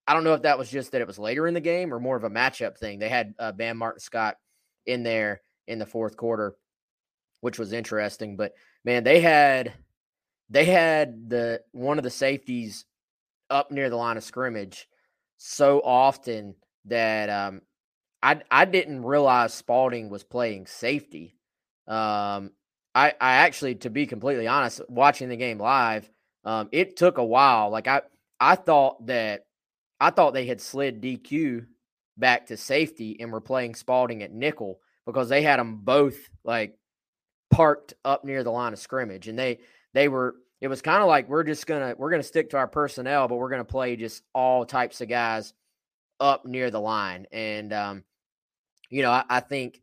I don't know if that was just that it was later in the game or more of a matchup thing. They had uh, Bam Martin Scott in there in the fourth quarter, which was interesting. But man, they had they had the one of the safeties up near the line of scrimmage so often that um, I I didn't realize Spaulding was playing safety. Um, I I actually, to be completely honest, watching the game live, um, it took a while. Like I I thought that I thought they had slid DQ back to safety and were playing Spaulding at nickel because they had them both like parked up near the line of scrimmage, and they they were. It was kind of like we're just gonna we're gonna stick to our personnel, but we're gonna play just all types of guys up near the line, and um, you know I, I think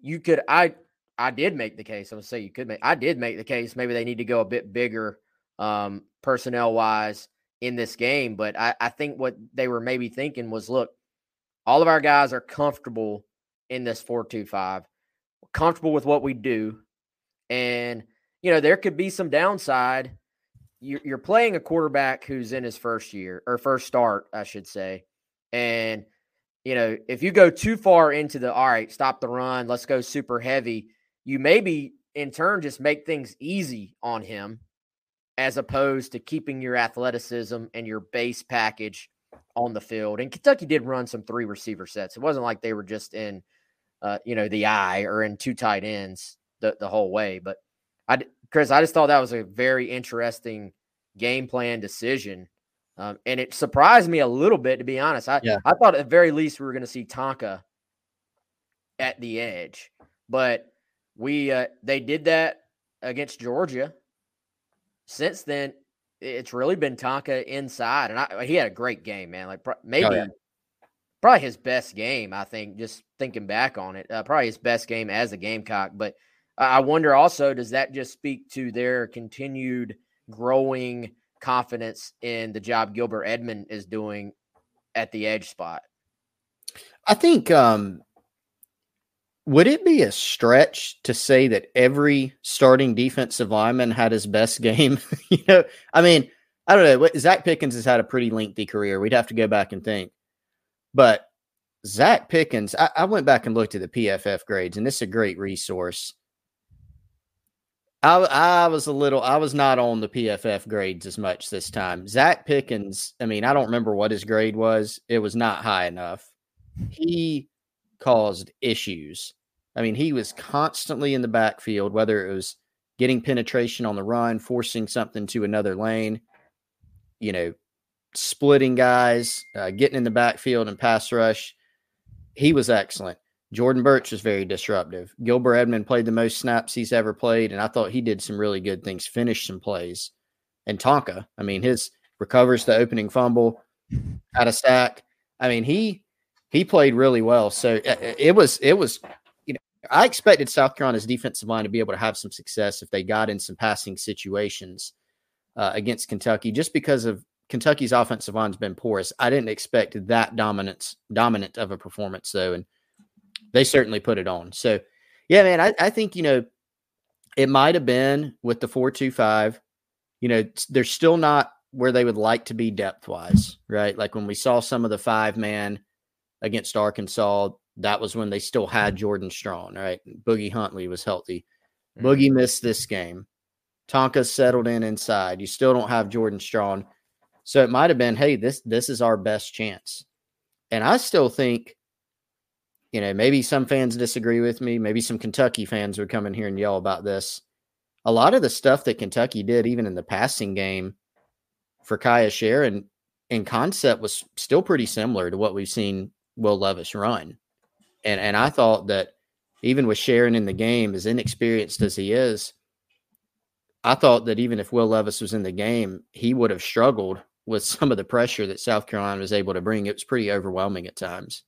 you could I I did make the case. I would say you could make I did make the case. Maybe they need to go a bit bigger um, personnel wise in this game. But I, I think what they were maybe thinking was look, all of our guys are comfortable in this 425. Comfortable with what we do. And, you know, there could be some downside. You're, you're playing a quarterback who's in his first year or first start, I should say. And, you know, if you go too far into the, all right, stop the run, let's go super heavy, you maybe in turn just make things easy on him as opposed to keeping your athleticism and your base package on the field. And Kentucky did run some three receiver sets. It wasn't like they were just in, uh, you know, the eye or in two tight ends the, the whole way. But I, Chris, I just thought that was a very interesting game plan decision. Um, and it surprised me a little bit, to be honest. I, yeah. I thought at the very least we were going to see Tonka at the edge, but we uh, they did that against Georgia since then, it's really been Tonka inside, and I, he had a great game, man. Like maybe, oh, yeah. probably his best game. I think just thinking back on it, uh, probably his best game as a Gamecock. But I wonder also, does that just speak to their continued growing confidence in the job Gilbert Edmond is doing at the edge spot? I think um, would it be a stretch to say that every starting defensive lineman had his best game? you know, I mean, I don't know. Zacch Pickens has had a pretty lengthy career. We'd have to go back and think. But Zacch Pickens, I, I went back and looked at the PFF grades, and this is a great resource. I, I was a little, I was not on the PFF grades as much this time. Zacch Pickens, I mean, I don't remember what his grade was. It was not high enough. He caused issues. I mean, he was constantly in the backfield, whether it was getting penetration on the run, forcing something to another lane, you know, splitting guys, uh, getting in the backfield and pass rush. He was excellent. Jordan Burch was very disruptive. Gilbert Edmond played the most snaps he's ever played, and I thought he did some really good things, finished some plays. And Tonka, I mean, his recovers the opening fumble, out of sack. I mean, he he played really well. So uh, it was it was I expected South Carolina's defensive line to be able to have some success if they got in some passing situations uh, against Kentucky, just because of Kentucky's offensive line's been porous. I didn't expect that dominance dominant of a performance though, and they certainly put it on. So, yeah, man, I, I think you know it might have been with the four two five. You know, they're still not where they would like to be depth wise, right? Like when we saw some of the five man against Arkansas, that was when they still had Jordan Strong, right? Boogie Huntley was healthy. Mm-hmm. Boogie missed this game. Tonka settled in inside. You still don't have Jordan Strong. So it might have been, hey, this this is our best chance. And I still think, you know, maybe some fans disagree with me. Maybe some Kentucky fans would come in here and yell about this. A lot of the stuff that Kentucky did, even in the passing game for Kaiya Sheron, and in concept was still pretty similar to what we've seen Will Levis run. And and I thought that even with Sheron in the game, as inexperienced as he is, I thought that even if Will Levis was in the game, he would have struggled with some of the pressure that South Carolina was able to bring. It was pretty overwhelming at times.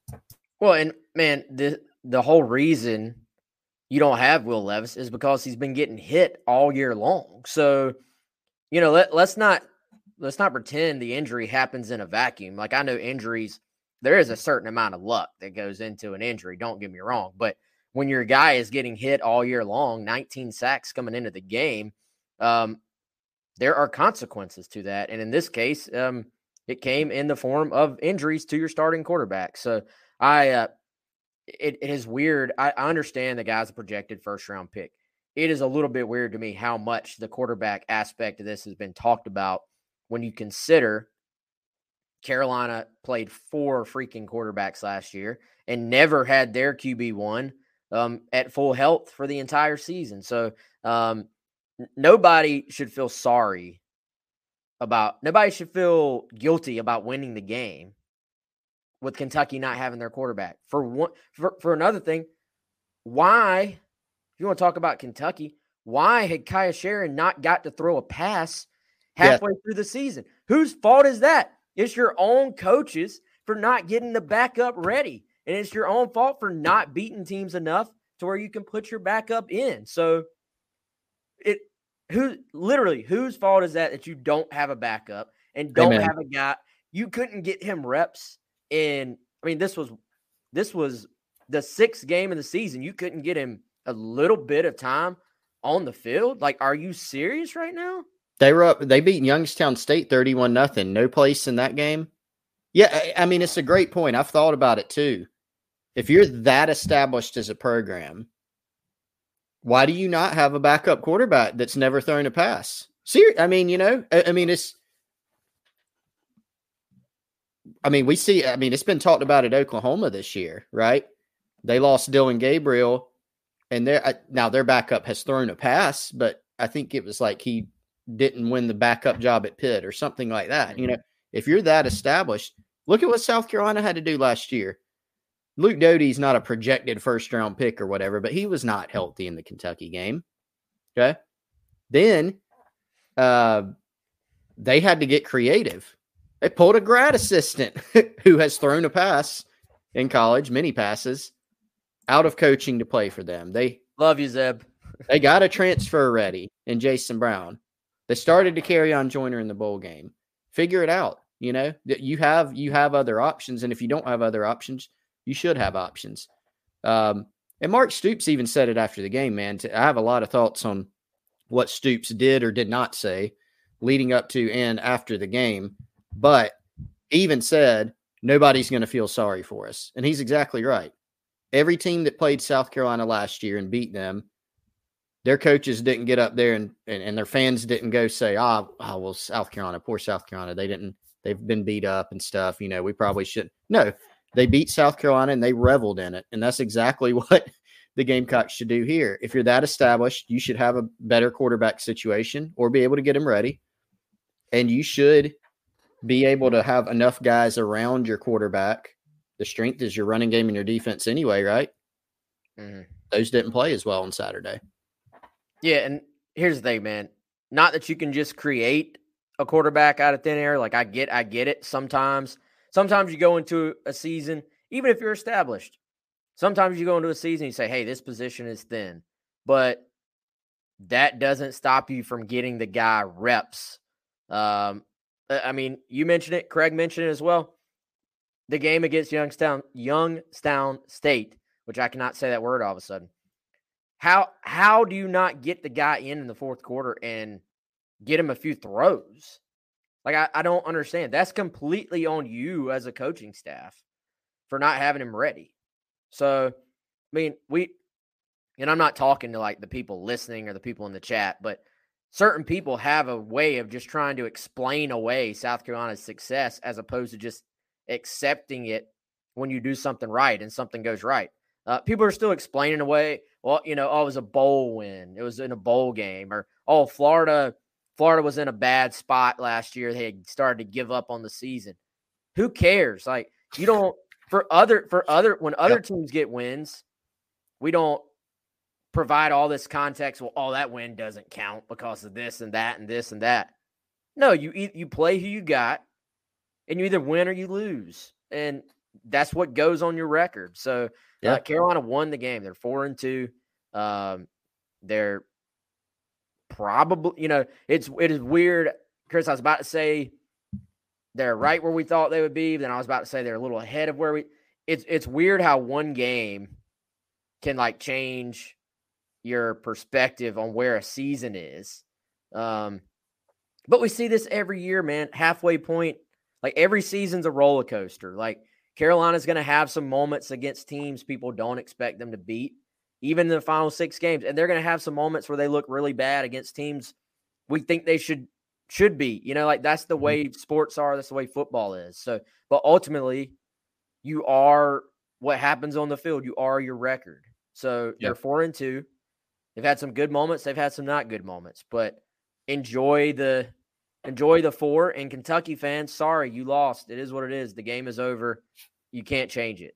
Well, and man, the the whole reason you don't have Will Levis is because he's been getting hit all year long. So, you know, let, let's not let's not pretend the injury happens in a vacuum. Like I know injuries there is a certain amount of luck that goes into an injury. Don't get me wrong, but when your guy is getting hit all year long, 19 sacks coming into the game, um, there are consequences to that. And in this case, um, it came in the form of injuries to your starting quarterback. So I, uh, it, it is weird. I, I understand the guy's a projected first round pick. It is a little bit weird to me how much the quarterback aspect of this has been talked about when you consider Carolina played four freaking quarterbacks last year and never had their QB one um, at full health for the entire season. So um, nobody should feel sorry about nobody should feel guilty about winning the game with Kentucky not having their quarterback. For one for, for another thing, why if you want to talk about Kentucky, why had Kaiya Sheron not got to throw a pass halfway yeah. through the season? Whose fault is that? It's your own coaches for not getting the backup ready. And it's your own fault for not beating teams enough to where you can put your backup in. So it who literally whose fault is that that you don't have a backup and don't Amen. have a guy you couldn't get him reps in I mean this was this was the sixth game of the season. You couldn't get him a little bit of time on the field. Like, are you serious right now? They were up. They beat Youngstown State thirty-one nothing. No place in that game. Yeah, I mean it's a great point. I've thought about it too. If you're that established as a program, why do you not have a backup quarterback that's never thrown a pass? See, I mean, you know, I, I mean it's. I mean, we see. I mean, it's been talked about at Oklahoma this year, right? They lost Dillon Gabriel, and their now their backup has thrown a pass, but I think it was like he didn't win the backup job at Pitt or something like that. You know, if you're that established, look at what South Carolina had to do last year. Luke Doty's not a projected first round pick or whatever, but he was not healthy in the Kentucky game. Okay. Then uh, they had to get creative. They pulled a grad assistant who has thrown a pass in college, many passes, out of coaching to play for them. They love you, Zeb. they got a transfer ready in Jason Brown. They started Dakereon Joyner in the bowl game. Figure it out. You know that you have you have other options, and if you don't have other options, you should have options. Um, and Mark Stoops even said it after the game. Man, I have a lot of thoughts on what Stoops did or did not say leading up to and after the game, but even said nobody's going to feel sorry for us, and he's exactly right. Every team that played South Carolina last year and beat them their coaches didn't get up there and, and, and their fans didn't go say, ah, oh, oh, well, South Carolina, poor South Carolina. They didn't, they've been beat up and stuff. You know, we probably shouldn't. No, they beat South Carolina and they reveled in it. And that's exactly what the Gamecocks should do here. If you're that established, you should have a better quarterback situation or be able to get him ready. And you should be able to have enough guys around your quarterback. The strength is your running game and your defense anyway, right? Mm-hmm. Those didn't play as well on Saturday. Yeah, and here's the thing, man. Not that you can just create a quarterback out of thin air. Like I get, I get it. Sometimes, sometimes you go into a season, even if you're established. Sometimes you go into a season, you say, "Hey, this position is thin," but that doesn't stop you from getting the guy reps um, I mean, you mentioned it. Craig mentioned it as well. The game against Youngstown, Youngstown State, which I cannot say that word all of a sudden. How how do you not get the guy in in the fourth quarter and get him a few throws? Like I, I don't understand. That's completely on you as a coaching staff for not having him ready. So, I mean, we and I'm not talking to like the people listening or the people in the chat, but certain people have a way of just trying to explain away South Carolina's success as opposed to just accepting it when you do something right and something goes right. Uh, people are still explaining away, well, you know, oh, it was a bowl win. It was in a bowl game. Or, oh, Florida, Florida was in a bad spot last year. They had started to give up on the season. Who cares? Like, you don't for other for other when other yep. teams get wins, we don't provide all this context. Well, all oh, that win doesn't count because of this and that and this and that. No, you you play who you got, and you either win or you lose, and that's what goes on your record. So, yeah. uh, Carolina won the game. They're four and two. Um, they're probably, you know, it's it is weird, Chris. I was about to say they're right where we thought they would be. Then I was about to say they're a little ahead of where we. It's it's weird how one game can like change your perspective on where a season is. Um, but we see this every year, man. Halfway point, like every season's a roller coaster. Like Carolina's going to have some moments against teams people don't expect them to beat, even in the final six games, and they're going to have some moments where they look really bad against teams we think they should should be. You know, like that's the mm-hmm. way sports are. That's the way football is. So, but ultimately, you are what happens on the field. You are your record. So yep. they're four and two. They've had some good moments. They've had some not good moments, but enjoy the enjoy the four. And Kentucky fans, sorry you lost. It is what it is. The game is over. You can't change it.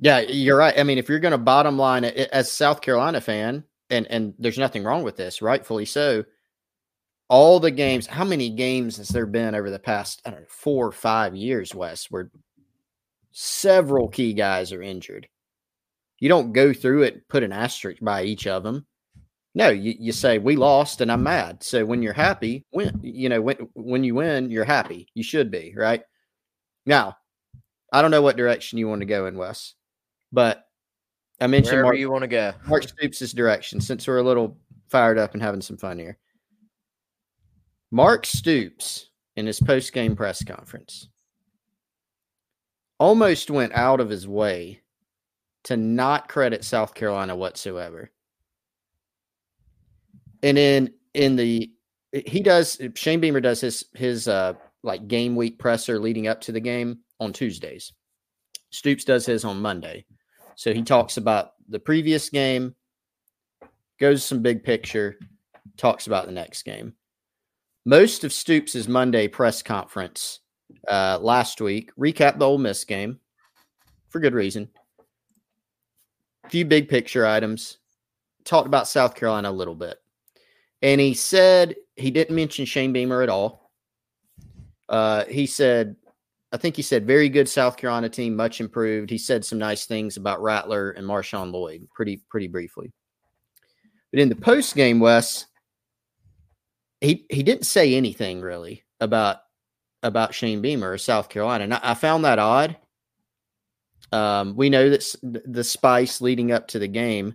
Yeah, you're right. I mean, if you're going to bottom line as South Carolina fan, and and there's nothing wrong with this, rightfully so. All the games, how many games has there been over the past I don't know four or five years, Wes, where several key guys are injured? You don't go through it, put an asterisk by each of them. No, you, you say we lost and I'm mad. So when you're happy, when you know when when you win, you're happy. You should be right. Now, I don't know what direction you want to go in, Wes, but I mentioned wherever Mark, you want to go. Mark Stoops' direction, since we're a little fired up and having some fun here. Mark Stoops in his post game press conference almost went out of his way to not credit South Carolina whatsoever. And then in the he does Shane Beamer does his his uh like game week presser leading up to the game on Tuesdays. Stoops does his on Monday. So he talks about the previous game, goes some big picture, talks about the next game. Most of Stoops' Monday press conference uh, last week recap the Ole Miss game for good reason A few big picture items, talked about South Carolina a little bit. And he said he didn't mention Shane Beamer at all. Uh, he said, I think he said, very good South Carolina team, much improved. He said some nice things about Rattler and Marshawn Lloyd, pretty pretty briefly. But in the post game, Wes, he he didn't say anything really about about Shane Beamer or South Carolina, and I, I found that odd um, we know that the spice leading up to the game,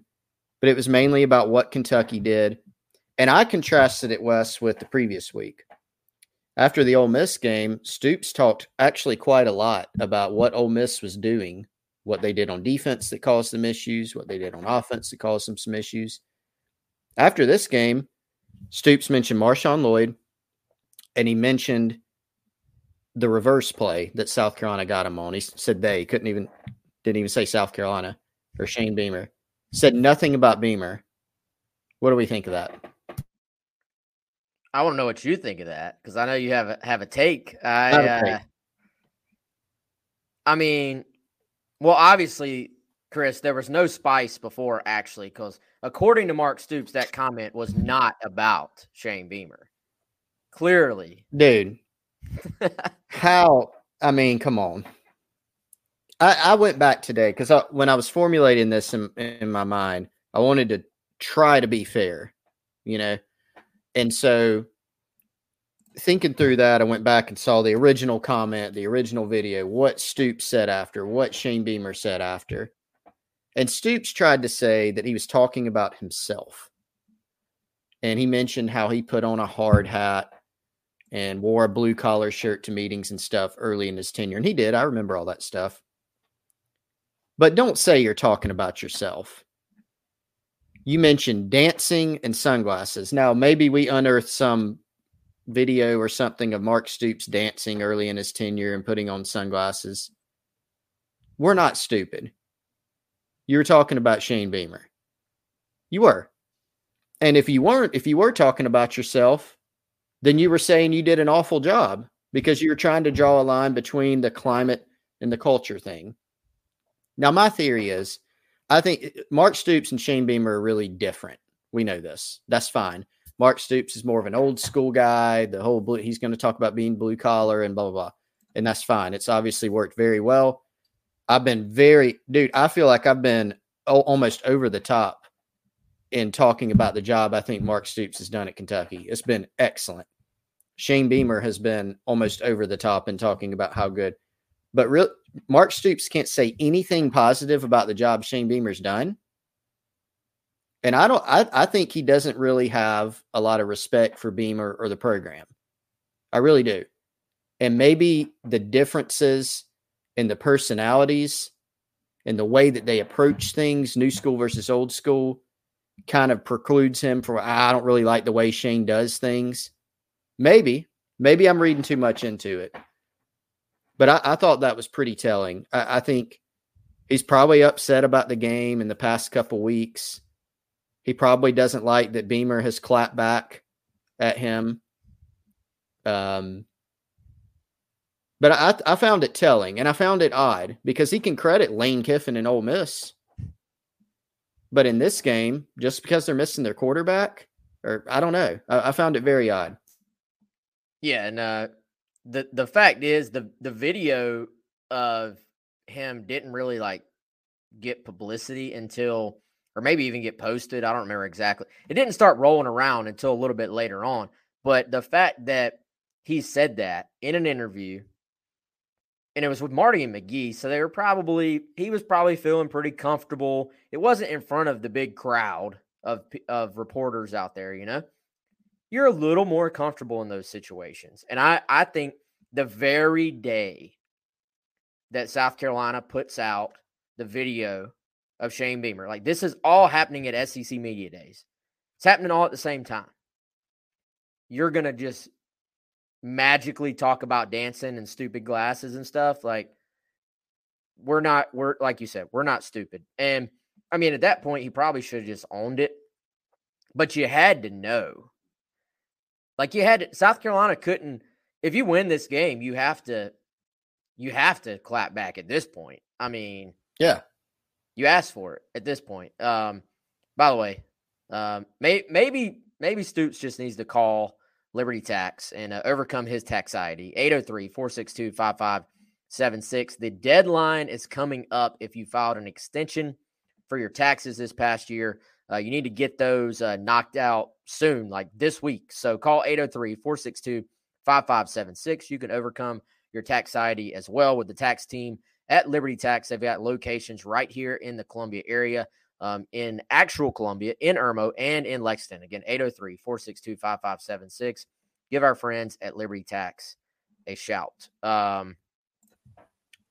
but it was mainly about what Kentucky did. And I contrasted it, Wes, with the previous week. After the Ole Miss game, Stoops talked actually quite a lot about what Ole Miss was doing, what they did on defense that caused them issues, what they did on offense that caused them some issues. After this game, Stoops mentioned Marshawn Lloyd, and he mentioned the reverse play that South Carolina got him on. He said they couldn't even didn't even say South Carolina or Shane Beamer. Said nothing about Beamer. What do we think of that? I want to know what you think of that because I know you have a, have a take. I, uh, I mean, well, obviously, Chris, there was no spice before actually, because according to Mark Stoops, that comment was not about Shane Beamer. Clearly, dude, how? I mean, come on. I, I went back today because when I was formulating this in, in my mind, I wanted to try to be fair, you know, and so thinking through that, I went back and saw the original comment, the original video, what Stoops said after, what Shane Beamer said after. And Stoops tried to say that he was talking about himself. And he mentioned how he put on a hard hat and wore a blue collar shirt to meetings and stuff early in his tenure. And he did. I remember all that stuff. But don't say you're talking about yourself. You mentioned dancing and sunglasses. Now, maybe we unearthed some video or something of Mark Stoops dancing early in his tenure and putting on sunglasses. We're not stupid. You were talking about Shane Beamer. You were. And if you weren't, if you were talking about yourself, then you were saying you did an awful job because you were trying to draw a line between the climate and the culture thing. Now, my theory is I think eh, Mark Stoops and Shane Beamer are really different. We know this. That's fine. Mark Stoops is more of an old school guy. The whole blue, he's going to talk about being blue collar and blah, blah, blah. And that's fine. It's obviously worked very well. I've been very, dude, I feel like I've been almost over the top in talking about the job I think Mark Stoops has done at Kentucky. It's been excellent. Shane Beamer has been almost over the top in talking about how good, but real Mark Stoops can't say anything positive about the job Shane Beamer's done. And I don't I, I think he doesn't really have a lot of respect for Beamer or the program. I really do. And maybe the differences in the personalities and the way that they approach things, new school versus old school, kind of precludes him from I don't really like the way Shane does things. Maybe, maybe I'm reading too much into it. But I, I thought that was pretty telling. I, I, think he's probably upset about the game in the past couple weeks. He probably doesn't like that Beamer has clapped back at him. Um, but I, I found it telling and I found it odd because he can credit Lane Kiffin and Ole Miss but in this game, just because they're missing their quarterback, or I don't know, I, I found it very odd. Yeah, and uh, the the fact is the the video of him didn't really like get publicity until or maybe even get posted. I don't remember exactly. It didn't start rolling around until a little bit later on. But the fact that he said that in an interview and it was with Marty and McGee. So they were probably he was probably feeling pretty comfortable. It wasn't in front of the big crowd of of reporters out there, you know. You're a little more comfortable in those situations. And I I think the very day that South Carolina puts out the video of Shane Beamer, like this is all happening at SEC Media Days. It's happening all at the same time. You're going to just magically talk about dancing and stupid glasses and stuff, like we're not we're like you said, we're not stupid. And I mean, at that point, he probably should have just owned it. But you had to know. Like you had South Carolina couldn't if you win this game, you have to you have to clap back at this point. I mean, yeah. You asked for it at this point. Um by the way, um may, maybe maybe Stoops just needs to call Liberty Tax and uh, overcome his taxiety. 803 462 5576. The deadline is coming up if you filed an extension for your taxes this past year. Uh, you need to get those uh, knocked out soon, like this week. So call 803 462 5576. You can overcome your taxiety as well with the tax team at Liberty Tax. They've got locations right here in the Columbia area um, in actual Columbia, in Irmo, and in Lexington. Again, 803 462 5576. Give our friends at Liberty Tax a shout. Um,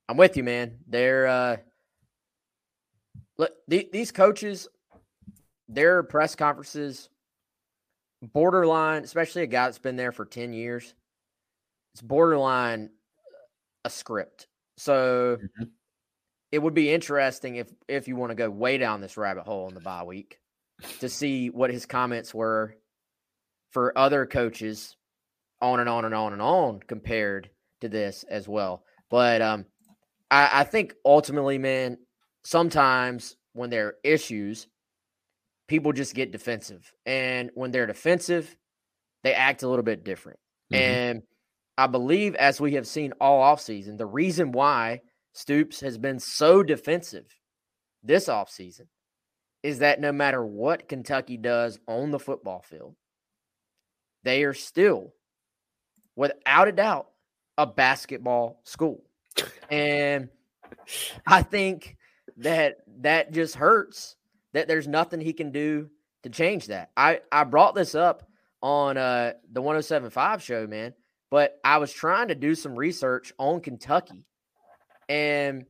I'm with you, man. They're, uh, look, the, these coaches, their press conferences, borderline, especially a guy that's been there for 10 years, it's borderline a script. So, mm-hmm it would be interesting if if you want to go way down this rabbit hole in the bye week to see what his comments were for other coaches on and on and on and on compared to this as well. But um, I, I think ultimately, man, sometimes when there are issues, people just get defensive. And when they're defensive, they act a little bit different. Mm-hmm. And I believe, as we have seen all offseason, the reason why Stoops has been so defensive this offseason is that no matter what Kentucky does on the football field, they are still without a doubt, a basketball school. And I think that that just hurts that there's nothing he can do to change that. I, I brought this up on uh, the 1075 show, man, but I was trying to do some research on Kentucky and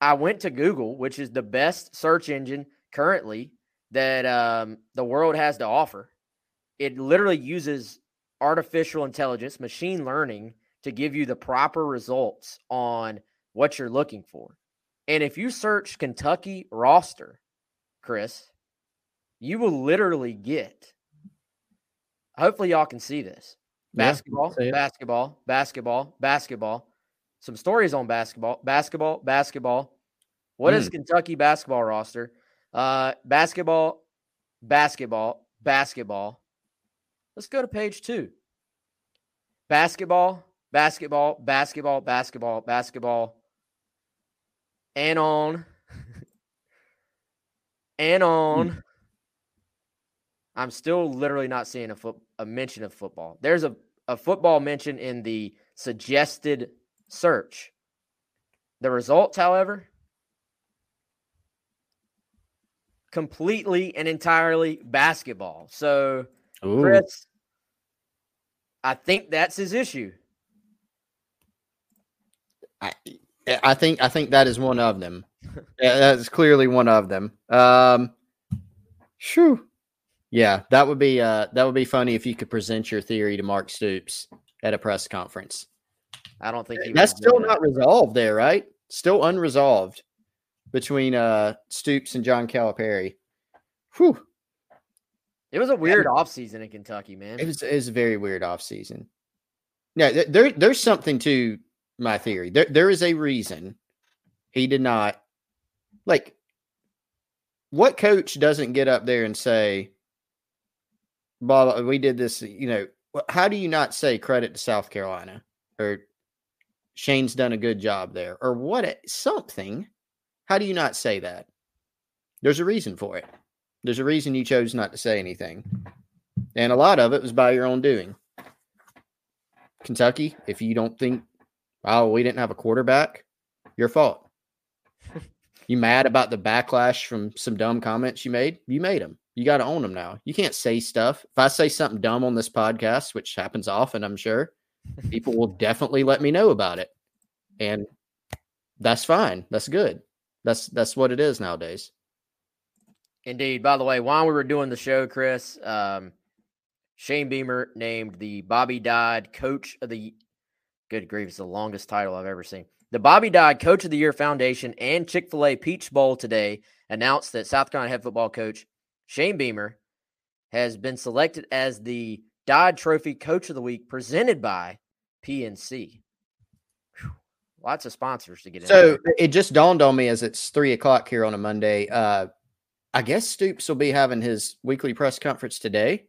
I went to Google, which is the best search engine currently that um, the world has to offer. It literally uses artificial intelligence, machine learning to give you the proper results on what you're looking for. And if you search Kentucky roster, Chris, you will literally get. Hopefully, y'all can see this basketball, yeah, basketball, basketball, basketball. Some stories on basketball, basketball, basketball. What mm. is Kentucky basketball roster? Uh, basketball, basketball, basketball. Let's go to page two. Basketball, basketball, basketball, basketball, basketball, and on, and on. Mm. I'm still literally not seeing a foot a mention of football. There's a, a football mention in the suggested search. The results, however, completely and entirely basketball. So, Ooh. Chris, I think that's his issue. I, I think I think that is one of them. yeah, that is clearly one of them. Um, shoo. Yeah, that would be uh that would be funny if you could present your theory to Mark Stoops at a press conference. I don't think that's still not resolved there, right? Still unresolved between uh Stoops and John Calipari. Whew. It was a weird off offseason in Kentucky, man. It was it was a very weird offseason. Yeah, there there's something to my theory. There there is a reason he did not like what coach doesn't get up there and say, blah, uh, we did this, you know, how do you not say credit to South Carolina or Shane's done a good job there or what something? How do you not say that? There's a reason for it. There's a reason you chose not to say anything. And a lot of it was by your own doing. Kentucky, if you don't think, oh, we didn't have a quarterback, your fault. you mad about the backlash from some dumb comments you made? You made them. You got to own them now. You can't say stuff. If I say something dumb on this podcast, which happens often, I'm sure, people will definitely let me know about it. And that's fine. That's good. That's that's what it is nowadays. Indeed. By the way, while we were doing the show, Chris, um, Shane Beamer named the Bobby Dodd Coach of the Good grief, it's the longest title I've ever seen. The Bobby Dodd Coach of the Year Foundation and Chick fil A Peach Bowl today announced that South Carolina head football coach Shane Beamer has been selected as the Dodd Trophy Coach of the Week presented by PNC. Whew. Lots of sponsors to get in. So it just dawned on me as it's three o'clock here on a Monday. Uh, I guess Stoops will be having his weekly press conference today.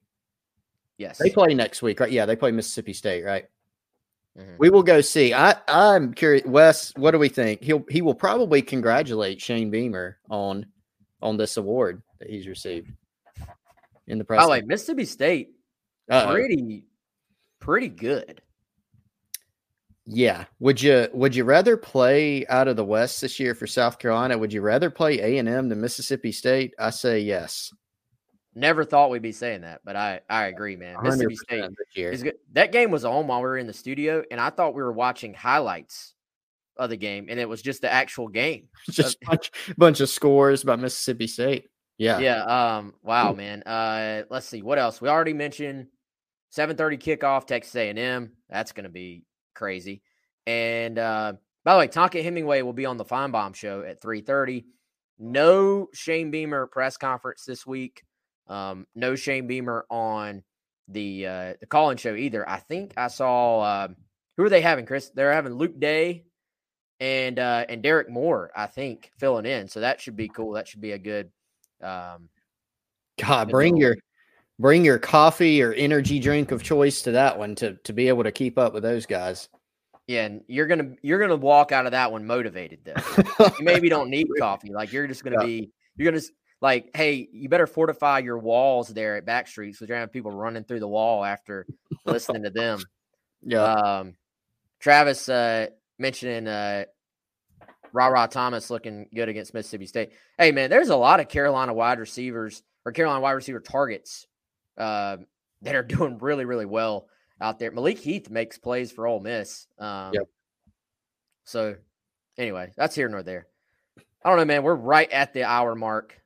Yes. They play next week, right? Yeah, they play Mississippi State, right? Mm-hmm. We will go see. I I'm curious, Wes. What do we think? He'll he will probably congratulate Shane Beamer on on this award that he's received in the press. Oh, like Mississippi State, Uh-oh. pretty, pretty good. Yeah. Would you would you rather play out of the West this year for South Carolina? Would you rather play A and M than Mississippi State? I say yes. Never thought we'd be saying that, but I I agree, man. Mississippi State is good. That game was on while we were in the studio, and I thought we were watching highlights of the game, and it was just the actual game. just a bunch, bunch of scores by Mississippi State. Yeah. Yeah. Um, wow, man. Uh, let's see what else. We already mentioned 7:30 kickoff, Texas A&M. That's going to be crazy. And uh, by the way, Tonka Hemingway will be on the Finebaum show at 3:30. No Shane Beamer press conference this week. Um, no Shane Beamer on the uh, the call-in show either. I think I saw uh, who are they having, Chris? They're having Luke Day and uh, and Derek Moore, I think, filling in. So that should be cool. That should be a good. Um, God, bring your bring your coffee or energy drink of choice to that one to to be able to keep up with those guys. Yeah, and you're gonna you're gonna walk out of that one motivated though. you maybe don't need coffee. Like you're just gonna yeah. be you're gonna like, hey, you better fortify your walls there at Backstreets because you're gonna have people running through the wall after listening to them. Yeah. Um, Travis uh, mentioning uh, Ra Ra Thomas looking good against Mississippi State. Hey, man, there's a lot of Carolina wide receivers or Carolina wide receiver targets uh, that are doing really, really well out there. Malik Heath makes plays for Ole Miss. Um, Yep. So, anyway, that's here nor there. I don't know, man. We're right at the hour mark.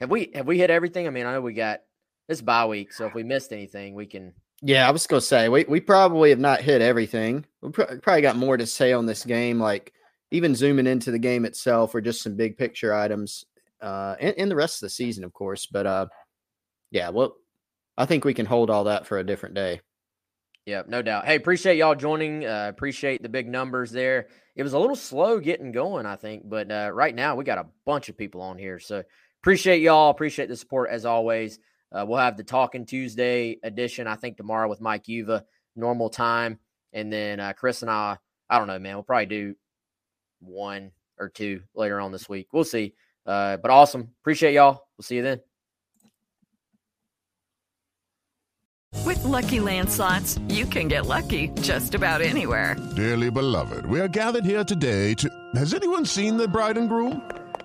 Have we have we hit everything? I mean, I know we got this bye week, so if we missed anything, we can. Yeah, I was going to say we, we probably have not hit everything. We pr- probably got more to say on this game, like even zooming into the game itself, or just some big picture items, uh, and, and the rest of the season, of course. But uh, yeah, well, I think we can hold all that for a different day. Yeah, no doubt. Hey, appreciate y'all joining. Uh, appreciate the big numbers there. It was a little slow getting going, I think, but uh, right now we got a bunch of people on here. So appreciate y'all. Appreciate the support as always. Uh, we'll have the Talking Tuesday edition, I think, tomorrow with Mike Uva, normal time. And then uh, Chris and I, I don't know, man, we'll probably do one or two later on this week. We'll see. Uh, but awesome. Appreciate y'all. We'll see you then. With Lucky Land slots, you can get lucky just about anywhere. Dearly beloved, we are gathered here today to. Has anyone seen the bride and groom?